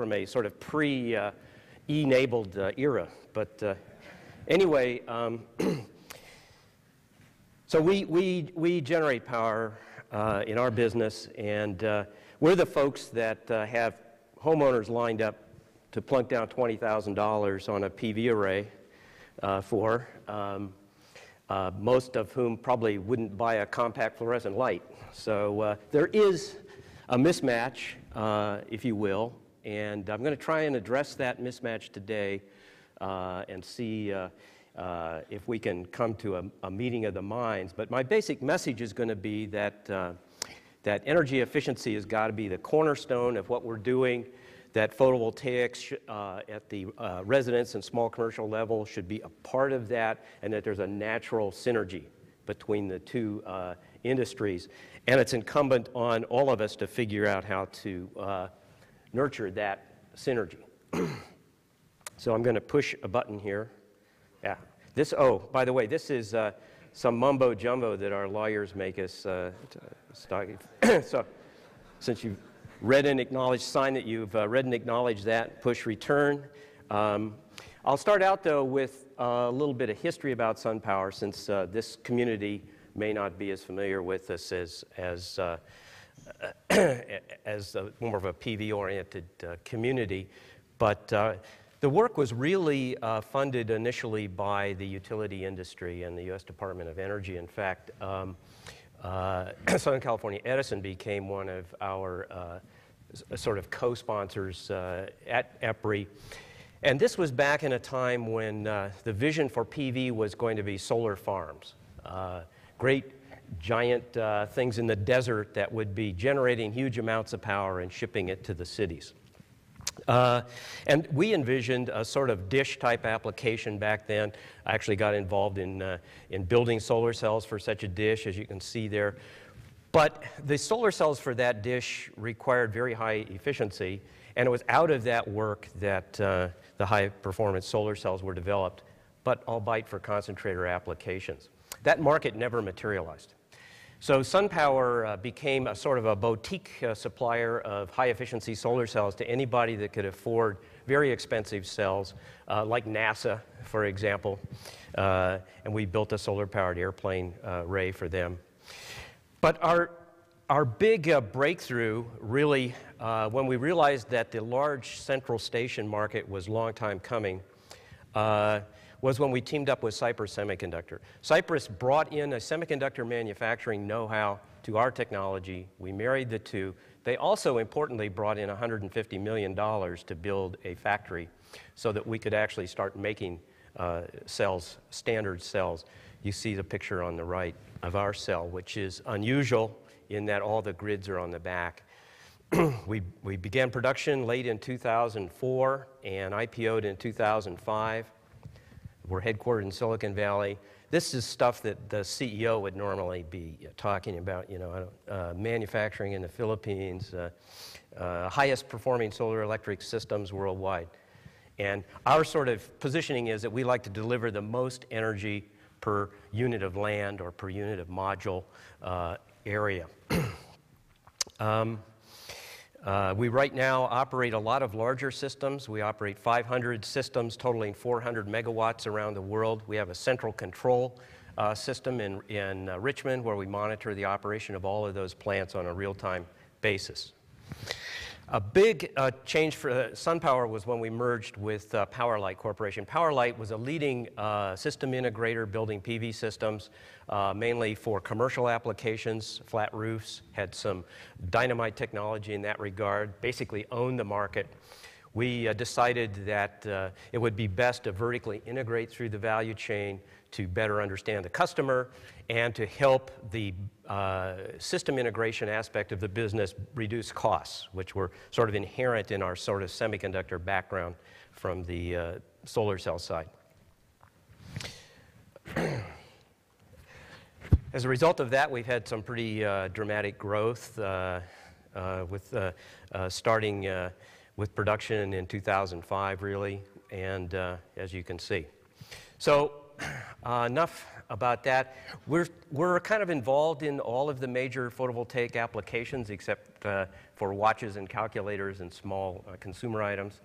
From a sort of pre uh, enabled uh, era. But uh, anyway, um, so we, we, we generate power uh, in our business, and uh, we're the folks that uh, have homeowners lined up to plunk down $20,000 on a PV array for. Um, most of whom probably wouldn't buy a compact fluorescent light. So there is a mismatch, if you will, and I'm going to try and address that mismatch today uh, and see uh, uh, if we can come to a, a, meeting of the minds. But my basic message is going to be that, that energy efficiency has got to be the cornerstone of what we're doing that photovoltaics uh, at the uh, residence and small commercial level should be a part of that, and that there's a natural synergy between the two uh, industries. And it's incumbent on all of us to figure out how to uh, nurture that synergy. so I'm going to push a button here. Yeah. This, oh, by the way, this is uh, some mumbo jumbo that our lawyers make us uh, so since you've read and acknowledged, sign that you've uh, read and acknowledged that, push return. Um, I'll start out though with a little bit of history about SunPower since uh, this community may not be as familiar with us as, as, uh, as more of a PV oriented uh, community. But uh, the work was really uh, funded initially by the utility industry and the US Department of Energy. In fact, um, uh, Southern California Edison became one of our uh, sort of co-sponsors uh, at EPRI. And this was back in a time when uh, the vision for PV was going to be solar farms. Uh, great giant uh, things in the desert that would be generating huge amounts of power and shipping it to the cities. Uh, and we envisioned a sort of dish type application back then. I actually got involved in, uh, in building solar cells for such a dish, as you can see there. But the solar cells for that dish required very high efficiency, and it was out of that work that uh, the high performance solar cells were developed, but albeit for concentrator applications. That market never materialized. So SunPower uh, became a sort of a boutique uh, supplier of high efficiency solar cells to anybody that could afford very expensive cells, uh, like NASA, for example. Uh, and we built a solar powered airplane uh, array for them. But our, our big uh, breakthrough really, when we realized that the large central station market was long time coming, was when we teamed up with Cypress Semiconductor. Cypress brought in a semiconductor manufacturing know-how to our technology. We married the two. They also importantly brought in $150 million to build a factory so that we could actually start making uh, cells, standard cells. You see the picture on the right of our cell, which is unusual in that all the grids are on the back. we, we began production late in 2004 and IPO'd in 2005. We're headquartered in Silicon Valley. This is stuff that the CEO would normally be talking about, you know, uh, manufacturing in the Philippines, uh, uh, highest performing solar electric systems worldwide. And our sort of positioning is that we like to deliver the most energy per unit of land or per unit of module uh, area. um, uh, we right now operate a lot of larger systems. We operate 500 systems totaling 400 megawatts around the world. We have a central control uh, system in, in uh, Richmond where we monitor the operation of all of those plants on a real time basis. A big uh, change for uh, SunPower was when we merged with uh, Powerlight Corporation. Powerlight was a leading uh, system integrator building PV systems, uh, mainly for commercial applications, flat roofs, had some dynamite technology in that regard, basically owned the market. We uh, decided that it would be best to vertically integrate through the value chain to better understand the customer and to help the uh, system integration aspect of the business reduce costs, which were sort of inherent in our sort of semiconductor background from the uh, solar cell side. As a result of that, we've had some pretty uh, dramatic growth uh, uh, with uh, starting with production in 2005, really, and as you can see. So uh, enough about that. We're, we're kind of involved in all of the major photovoltaic applications except uh, for watches and calculators and small uh, consumer items.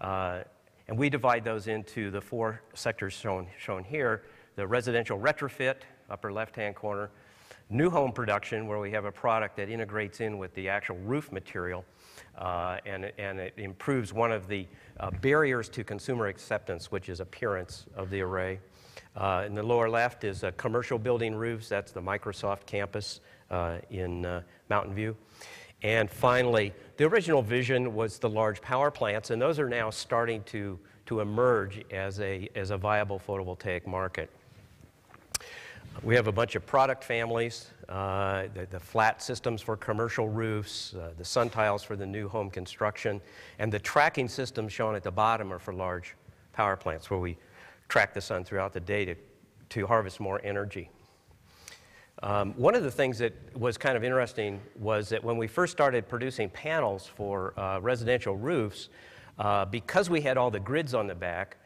Uh, and we divide those into the four sectors shown, shown here the residential retrofit, upper left hand corner, new home production, where we have a product that integrates in with the actual roof material. Uh, and, and it improves one of the uh, barriers to consumer acceptance, which is appearance of the array. Uh, in the lower left is a commercial building roofs. That's the Microsoft campus uh, in uh, Mountain View. And finally, the original vision was the large power plants, and those are now starting to, to emerge as a, as a viable photovoltaic market. We have a bunch of product families, uh, the, the, flat systems for commercial roofs, uh, the sun tiles for the new home construction, and the tracking systems shown at the bottom are for large power plants where we track the sun throughout the day to, to harvest more energy. Um, one of the things that was kind of interesting was that when we first started producing panels for uh, residential roofs, uh, because we had all the grids on the back,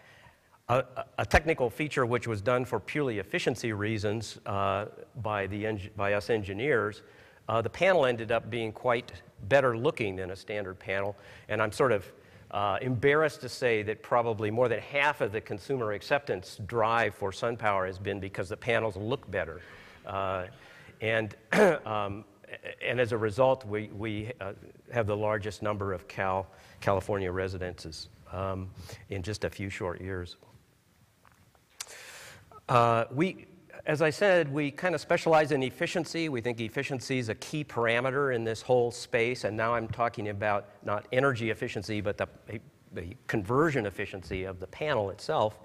a, a, technical feature which was done for purely efficiency reasons uh, by, the by us engineers, uh, the panel ended up being quite better looking than a standard panel. And I'm sort of uh, embarrassed to say that probably more than half of the consumer acceptance drive for SunPower has been because the panels look better. Uh, and, um, and as a result, we, we uh, have the largest number of Cal, California residences um, in just a few short years. Uh, we, as I said, we kind of specialize in efficiency. We think efficiency is a key parameter in this whole space. And now I'm talking about not energy efficiency, but the, the conversion efficiency of the panel itself.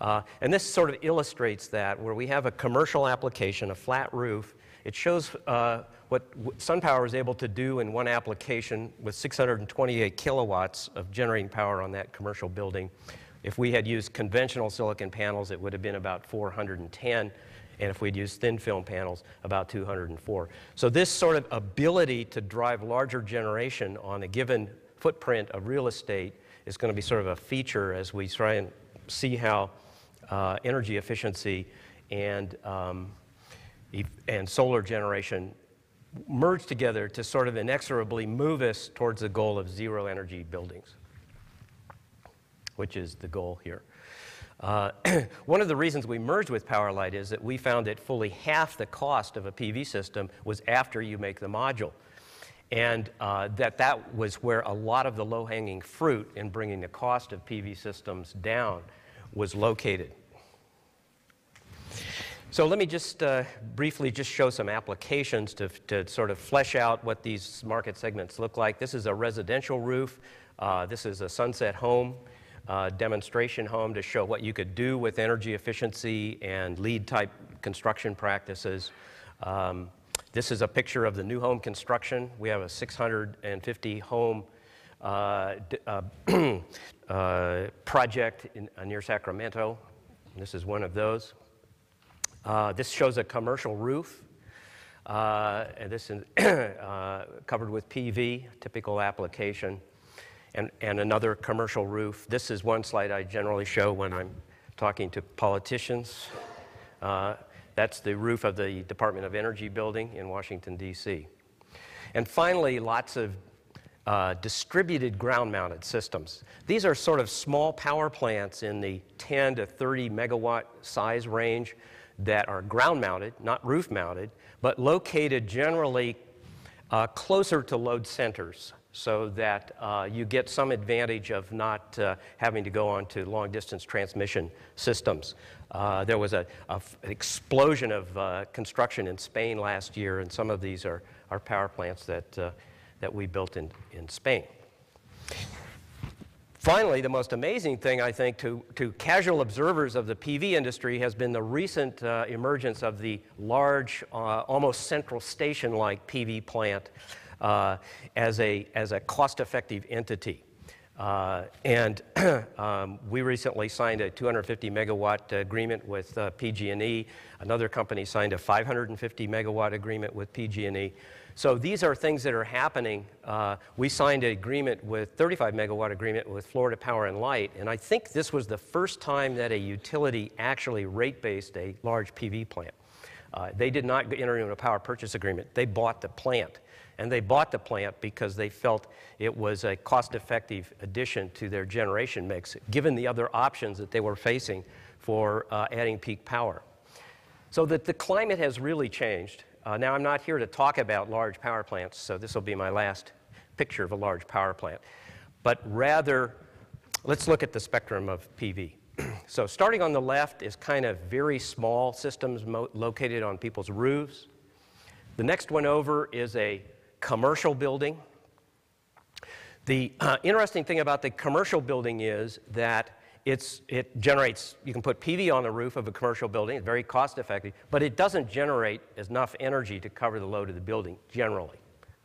Uh, and this sort of illustrates that where we have a commercial application, a flat roof. It shows uh, what SunPower is able to do in one application with 628 kilowatts of generating power on that commercial building. If we had used conventional silicon panels, it would have been about 410 and if we'd used thin film panels, about 204. So this sort of ability to drive larger generation on a given footprint of real estate is going to be sort of a feature as we try and see how uh, energy efficiency and, um, and solar generation merge together to sort of inexorably move us towards the goal of zero energy buildings, which is the goal here. Uh, one of the reasons we merged with Powerlight is that we found that fully half the cost of a PV system was after you make the module. And uh, that that was where a lot of the low-hanging fruit in bringing the cost of PV systems down was located. So let me just uh, briefly just show some applications to, to sort of flesh out what these market segments look like. This is a residential roof. Uh, this is a sunset home uh, demonstration home to show what you could do with energy efficiency and LEED type construction practices. Um, this is a picture of the new home construction. We have a 650 home uh, uh, uh, project in, uh, near Sacramento. This is one of those. Uh, this shows a commercial roof. and this is covered with PV, typical application and, and another commercial roof. This is one slide I generally show when I'm talking to politicians. Uh, that's the roof of the Department of Energy building in Washington, D.C. And finally, lots of uh, distributed ground mounted systems. These are sort of small power plants in the 10 to 30 megawatt size range that are ground mounted, not roof mounted, but located generally uh, closer to load centers so that uh, you get some advantage of not uh, having to go on to long distance transmission systems. Uh, there was a, a f- an explosion of uh, construction in Spain last year, and some of these are, are power plants that, uh, that we built in, in Spain. Finally, the most amazing thing, I think, to, to casual observers of the PV industry has been the recent uh, emergence of the large, almost central station like PV plant uh, as a, as a cost effective entity. Uh, and um, we recently signed a 250 megawatt agreement with uh, PG&E. Another company signed a 550 megawatt agreement with PG&E. So these are things that are happening. Uh, we signed an agreement with 35 megawatt agreement with Florida Power and Light, and I think this was the first time that a utility actually rate-based a large PV plant. Uh, they did not enter into a power purchase agreement. They bought the plant. And they bought the plant because they felt it was a cost effective addition to their generation mix, given the other options that they were facing for uh, adding peak power. So that the climate has really changed. Uh, now, I'm not here to talk about large power plants, so this will be my last picture of a large power plant. But rather, let's look at the spectrum of PV. so, starting on the left is kind of very small systems located on people's roofs. The next one over is a commercial building. The uh, interesting thing about the commercial building is that it generates, you can put PV on the roof of a commercial building, it's very cost effective, but it doesn't generate enough energy to cover the load of the building generally.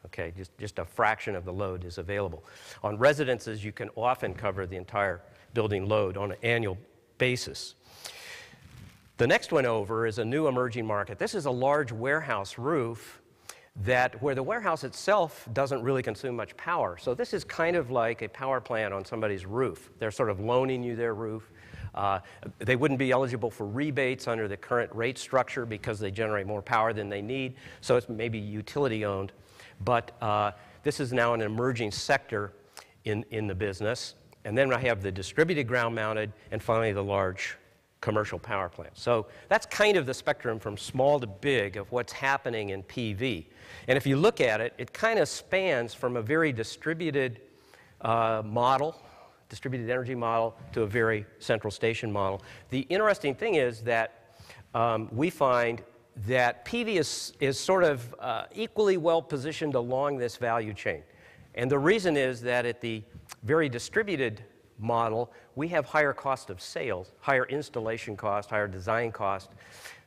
Okay, just, just a fraction of the load is available. On residences, you can often cover the entire building load on an annual basis. The next one over is a new emerging market. This is a large warehouse roof that where the warehouse itself doesn't really consume much power. So this is kind of like a power plant on somebody's roof. They're sort of loaning you their roof. Uh, they wouldn't be eligible for rebates under the current rate structure because they generate more power than they need. So it's maybe utility owned. But uh, this is now an emerging sector in, in the business. And then I have the distributed ground mounted, and finally the large commercial power plants. So that's kind of the spectrum from small to big of what's happening in PV. And if you look at it, it kind of spans from a very distributed uh, model, distributed energy model, to a very central station model. The interesting thing is that um, we find that PV is, is sort of uh, equally well positioned along this value chain. And the reason is that at the very distributed model, we have higher cost of sales, higher installation cost, higher design cost.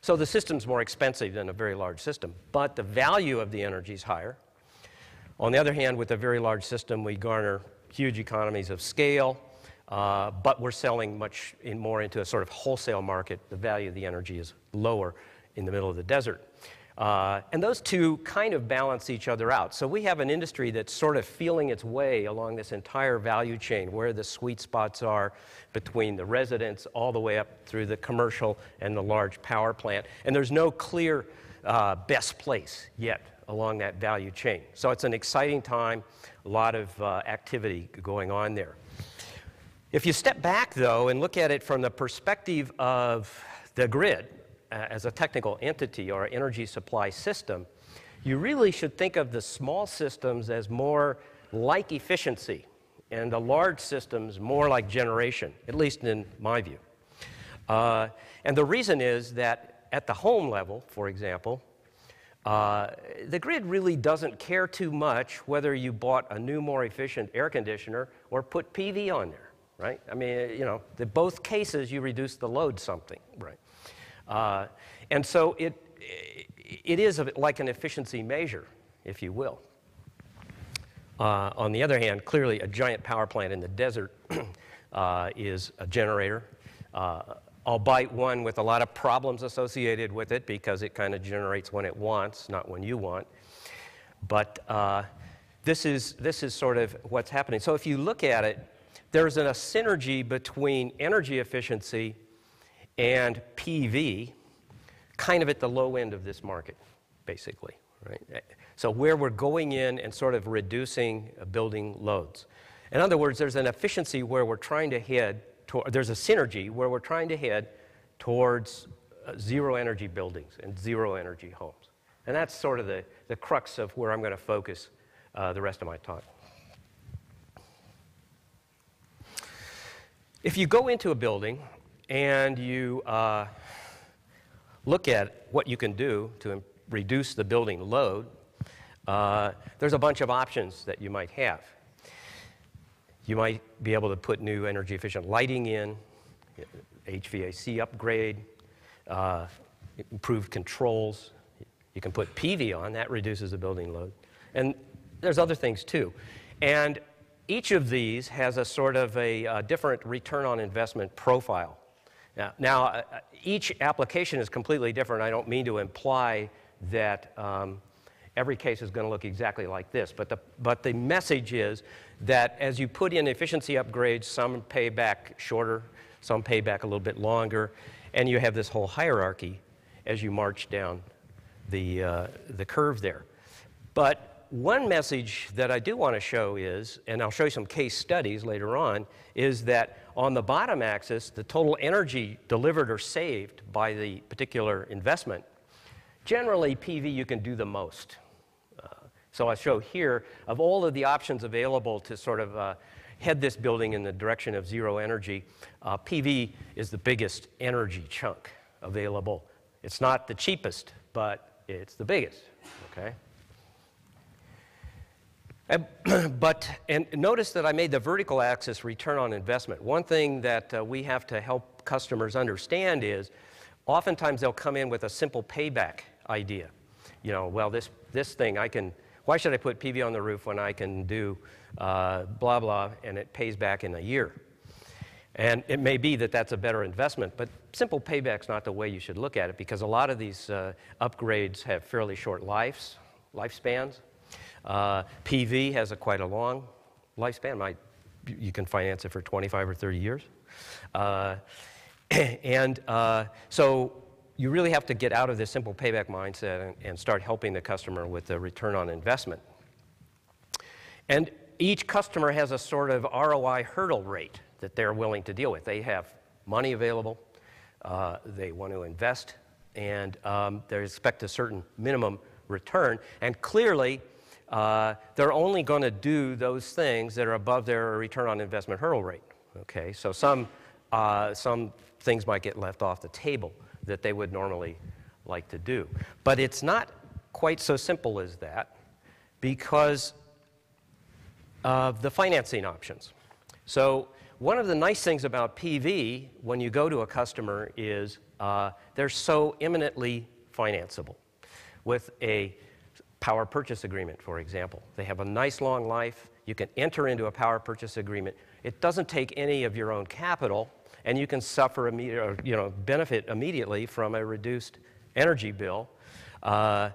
So the system's more expensive than a very large system, but the value of the energy is higher. On the other hand, with a very large system, we garner huge economies of scale, uh, but we're selling much in more into a sort of wholesale market. The value of the energy is lower in the middle of the desert. Uh, and those two kind of balance each other out. So we have an industry that's sort of feeling its way along this entire value chain, where the sweet spots are between the residents all the way up through the commercial and the large power plant. And there's no clear uh, best place yet along that value chain. So it's an exciting time, a lot of uh, activity going on there. If you step back, though, and look at it from the perspective of the grid, as a technical entity or energy supply system, you really should think of the small systems as more like efficiency and the large systems more like generation, at least in my view. Uh, and the reason is that at the home level, for example, uh, the grid really doesn't care too much whether you bought a new, more efficient air conditioner or put PV on there, right? I mean, you know, in both cases you reduce the load something, right? Uh, and so it, it is like an efficiency measure, if you will. Uh, on the other hand, clearly a giant power plant in the desert uh, is a generator, uh, albeit one with a lot of problems associated with it because it kind of generates when it wants, not when you want. But uh, this, is, this is sort of what's happening. So if you look at it, there's a synergy between energy efficiency and PV, kind of at the low end of this market, basically. Right? So where we're going in and sort of reducing uh, building loads. In other words, there's an efficiency where we're trying to head, to, there's a synergy where we're trying to head towards uh, zero energy buildings and zero energy homes. And that's sort of the, the crux of where I'm going to focus uh, the rest of my time. If you go into a building and you uh, look at what you can do to reduce the building load, uh, there's a bunch of options that you might have. You might be able to put new energy efficient lighting in, HVAC upgrade, uh, improved controls. You can put PV on, that reduces the building load. And there's other things too. And each of these has a sort of a, a different return on investment profile. Now, now uh, each application is completely different. I don't mean to imply that um, every case is going to look exactly like this, but the, but the message is that as you put in efficiency upgrades, some pay back shorter, some pay back a little bit longer, and you have this whole hierarchy as you march down the, uh, the curve there. But one message that I do want to show is, and I'll show you some case studies later on, is that on the bottom axis, the total energy delivered or saved by the particular investment, generally PV you can do the most. Uh, so I show here, of all of the options available to sort of uh, head this building in the direction of zero energy, uh, PV is the biggest energy chunk available. It's not the cheapest, but it's the biggest, okay? but, and notice that I made the vertical axis return on investment. One thing that uh, we have to help customers understand is oftentimes they'll come in with a simple payback idea. You know, well, this, this thing I can, why should I put PV on the roof when I can do uh, blah, blah, and it pays back in a year? And it may be that that's a better investment, but simple payback's not the way you should look at it because a lot of these uh, upgrades have fairly short lives, lifespans. Uh, PV has a quite a long lifespan. Might, you can finance it for 25 or 30 years. Uh, and uh, so you really have to get out of this simple payback mindset and, and start helping the customer with the return on investment. And each customer has a sort of ROI hurdle rate that they're willing to deal with. They have money available, uh, they want to invest, and um, they expect a certain minimum return. And clearly, uh, they're only going to do those things that are above their return on investment hurdle rate. Okay, so some, uh, some things might get left off the table that they would normally like to do. But it's not quite so simple as that because of the financing options. So, one of the nice things about PV when you go to a customer is uh, they're so imminently financeable. With a power purchase agreement, for example, they have a nice long life. You can enter into a power purchase agreement. It doesn't take any of your own capital, and you can suffer or, you know, benefit immediately from a reduced energy bill. Uh,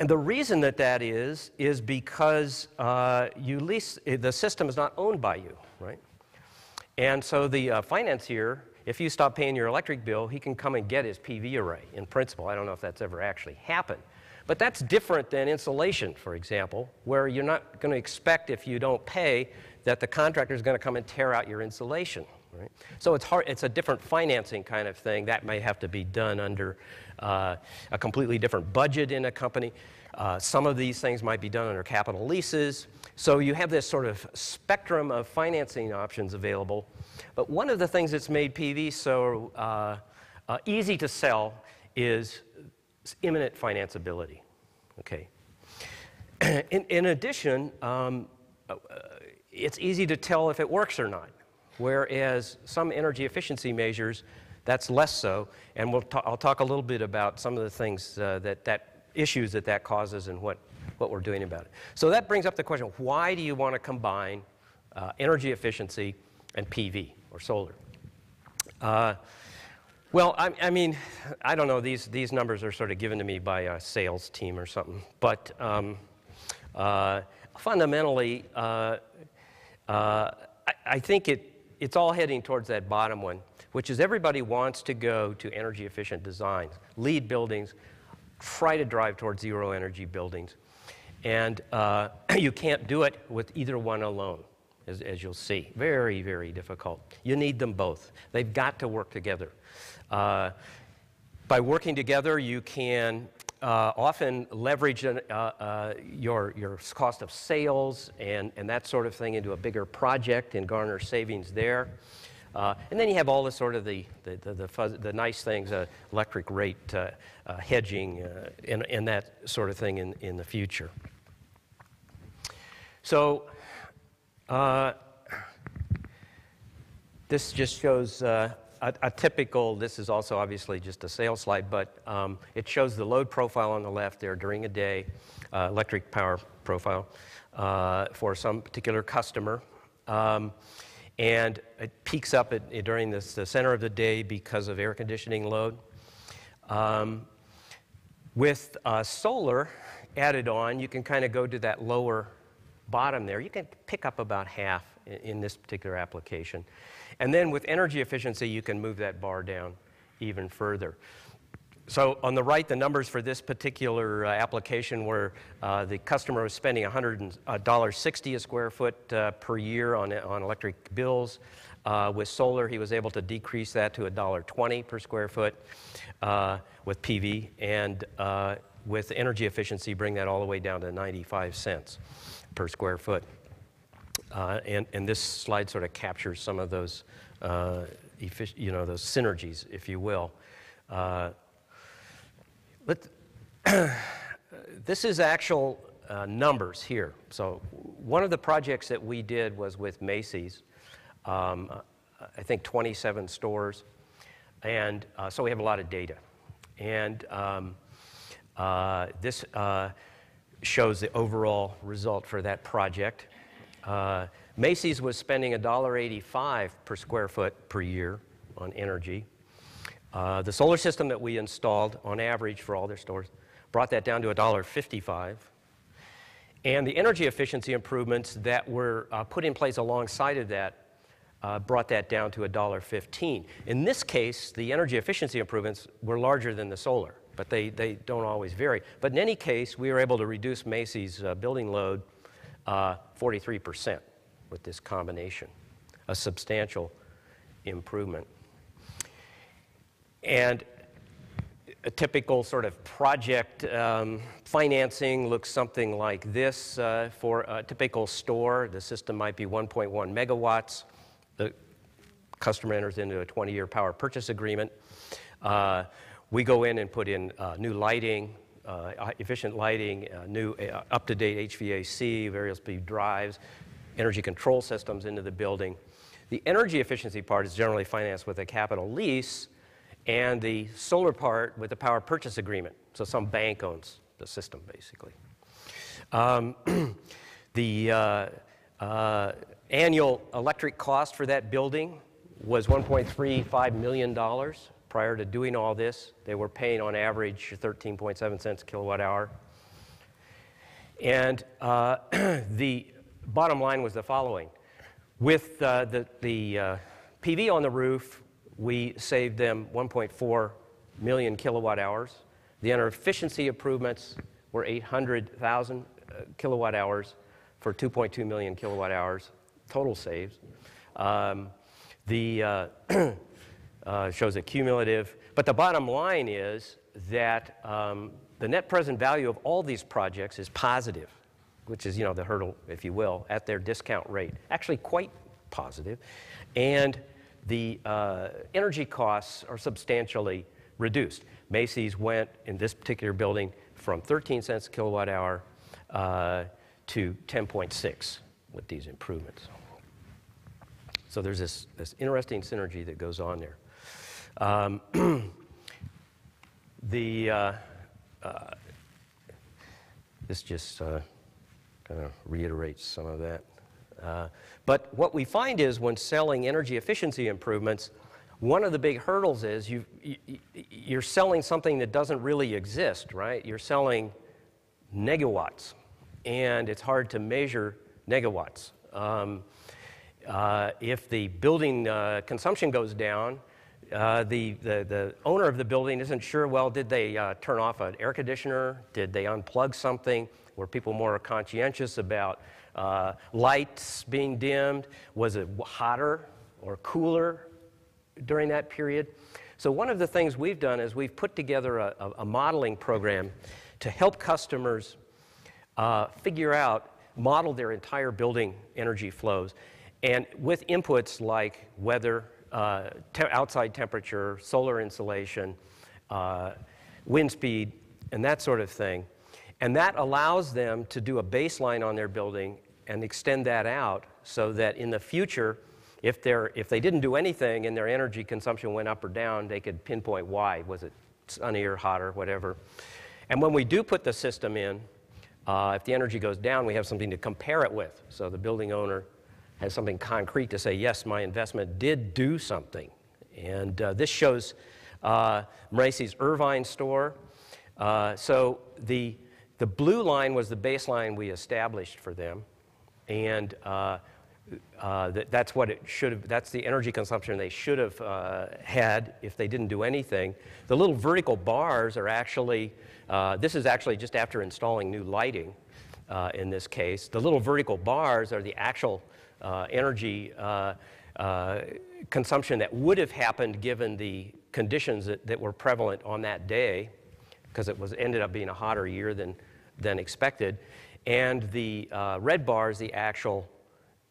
and the reason that that is, is because uh, you lease, the system is not owned by you, right? And so the uh, financier, if you stop paying your electric bill, he can come and get his PV array in principle. I don't know if that's ever actually happened. But that's different than insulation, for example, where you're not going to expect if you don't pay that the contractor is going to come and tear out your insulation. Right? So it's hard. It's a different financing kind of thing that may have to be done under uh, a completely different budget in a company. Uh, some of these things might be done under capital leases. So you have this sort of spectrum of financing options available. But one of the things that's made PV so uh, uh, easy to sell is imminent financeability. Okay. In, in addition, um, uh, it's easy to tell if it works or not. Whereas some energy efficiency measures, that's less so. And we'll ta- I'll talk a little bit about some of the things uh, that, that issues that that causes and what, what we're doing about it. So that brings up the question why do you want to combine uh, energy efficiency and PV or solar? Well, I, I, mean, I don't know, these, these numbers are sort of given to me by a sales team or something. But um, uh, fundamentally, uh, uh, I, I think it, it's all heading towards that bottom one, which is everybody wants to go to energy efficient designs, LEED buildings, try to drive towards zero energy buildings. And uh, you can't do it with either one alone, as, as, you'll see. Very, very difficult. You need them both. They've got to work together. Uh, by working together, you can uh, often leverage uh, uh, your, your cost of sales and, and that sort of thing into a bigger project and garner savings there. Uh, and then you have all the sort of the, the, the, the, fuzz, the nice things, uh, electric rate hedging, and, and that sort of thing in, in the future. So this just shows uh, a, a, typical, this is also obviously just a sales slide, but um, it shows the load profile on the left there during a day, uh, electric power profile uh, for some particular customer. Um, and it peaks up at, during this, the center of the day because of air conditioning load. Um, with uh, solar added on, you can kind of go to that lower bottom there. You can pick up about half in, in this particular application. And then with energy efficiency, you can move that bar down even further. So on the right, the numbers for this particular uh, application were uh, the customer was spending $100.60 a square foot uh, per year on, on electric bills. Uh, with solar, he was able to decrease that to $1.20 per square foot uh, with PV, and uh, with energy efficiency, bring that all the way down to 95 cents per square foot. And, and this slide sort of captures some of those, you know, those synergies, if you will. But this is actual uh, numbers here. So one of the projects that we did was with Macy's. Um, I think 27 stores. And uh, so we have a lot of data. And um, uh, this uh, shows the overall result for that project. Uh, Macy's was spending $1.85 per square foot per year on energy. Uh, the solar system that we installed on average for all their stores brought that down to $1.55. And the energy efficiency improvements that were uh, put in place alongside of that uh, brought that down to $1.15. In this case, the energy efficiency improvements were larger than the solar, but they, they don't always vary. But in any case, we were able to reduce Macy's uh, building load 43% uh, with this combination, a substantial improvement. And a typical sort of project um, financing looks something like this. Uh, for a typical store, the system might be 1.1 megawatts. The customer enters into a 20 year power purchase agreement. Uh, we go in and put in uh, new lighting, efficient lighting, uh, new uh, up to date HVAC, various speed drives, energy control systems into the building. The energy efficiency part is generally financed with a capital lease and the solar part with a power purchase agreement. So some bank owns the system, basically. Um, the uh, uh, annual electric cost for that building was $1.35 million prior to doing all this. They were paying on average 13.7 cents a kilowatt hour. And uh, the bottom line was the following. With uh, the, the uh, PV on the roof, we saved them 1.4 million kilowatt hours. The energy efficiency improvements were 800,000 uh, kilowatt hours for 2.2 million kilowatt hours total saves. Um, the uh, shows a cumulative, but the bottom line is that um, the net present value of all these projects is positive, which is you know the hurdle, if you will, at their discount rate. Actually, quite positive, and the uh, energy costs are substantially reduced. Macy's went in this particular building from 13 cents a kilowatt hour uh, to 10.6 with these improvements. So there's this, this interesting synergy that goes on there. Um, the, uh, uh, this just uh, kind of reiterates some of that. Uh, but what we find is when selling energy efficiency improvements, one of the big hurdles is you, you, are selling something that doesn't really exist, right? You're selling megawatts, and it's hard to measure megawatts. Um, uh, if the building uh, consumption goes down, uh, the, the, the, owner of the building isn't sure, well, did they uh, turn off an air conditioner? Did they unplug something? Were people more conscientious about uh, lights being dimmed? Was it hotter or cooler during that period? So, one of the things we've done is we've put together a, a modeling program to help customers uh, figure out, model their entire building energy flows. And with inputs like weather, te- outside temperature, solar insolation, uh, wind speed, and that sort of thing. And that allows them to do a baseline on their building and extend that out so that in the future, if, they're, if they didn't do anything and their energy consumption went up or down, they could pinpoint why. Was it sunnier, hotter, whatever. And when we do put the system in, uh, if the energy goes down, we have something to compare it with. So the building owner has something concrete to say, yes, my investment did do something. And uh, this shows uh, Macy's Irvine store. Uh, so the, the blue line was the baseline we established for them. And uh, uh, that, that's what it should have, that's the energy consumption they should have uh, had if they didn't do anything. The little vertical bars are actually, uh, this is actually just after installing new lighting in this case. The little vertical bars are the actual energy uh, consumption that would have happened given the conditions that, that were prevalent on that day, because it was ended up being a hotter year than, than expected. And the red bar is the actual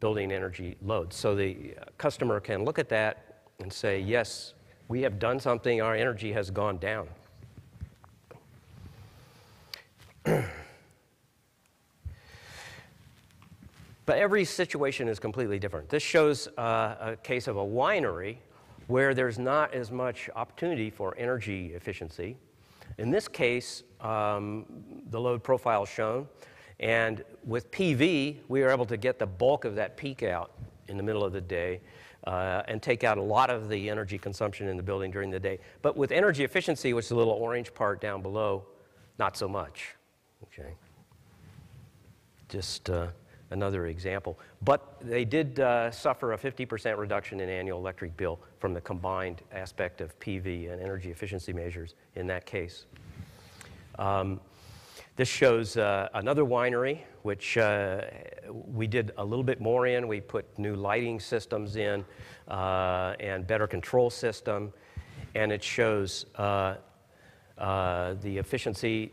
building energy load. So the uh, customer can look at that and say, yes, we have done something, our energy has gone down. but every situation is completely different. This shows uh, a case of a winery where there's not as much opportunity for energy efficiency. In this case, um, the load profile is shown. And with PV, we are able to get the bulk of that peak out in the middle of the day uh, and take out a lot of the energy consumption in the building during the day. But with energy efficiency, which is the little orange part down below, not so much. Okay. Just uh, another example. But they did uh, suffer a 50% reduction in annual electric bill from the combined aspect of PV and energy efficiency measures in that case. Um, this shows uh, another winery, which uh, we did a little bit more in. We put new lighting systems in uh, and better control system. And it shows uh, uh, the efficiency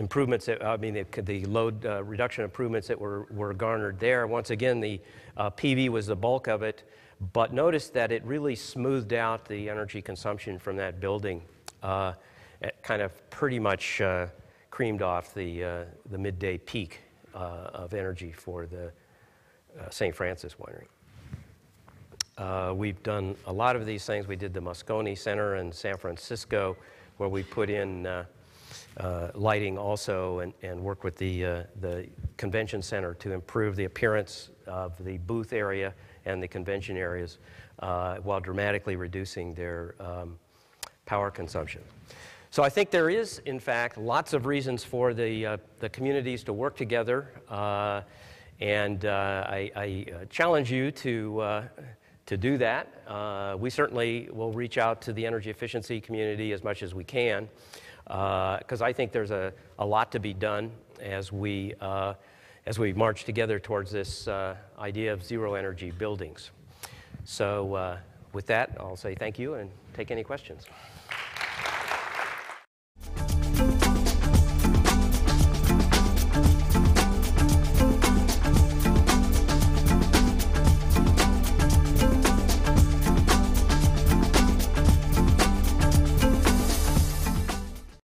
improvements, that, I mean, the, the load uh, reduction improvements that were, were garnered there. Once again, the PV was the bulk of it. But notice that it really smoothed out the energy consumption from that building. Uh kind of pretty much creamed off the, uh, the midday peak uh, of energy for the uh, St. Francis winery. Uh, we've done a lot of these things. We did the Moscone Center in San Francisco, where we put in uh, uh, lighting also and, and work with the, the convention center to improve the appearance of the booth area and the convention areas while dramatically reducing their um, power consumption. So I think there is, in fact, lots of reasons for the, uh, the communities to work together. Uh, and uh, I, I, uh, challenge you to, uh, to do that. Uh, we certainly will reach out to the energy efficiency community as much as we can, Uh, because I think there's a, a lot to be done as we, uh, as we march together towards this uh, idea of zero energy buildings. So with that, I'll say thank you and take any questions.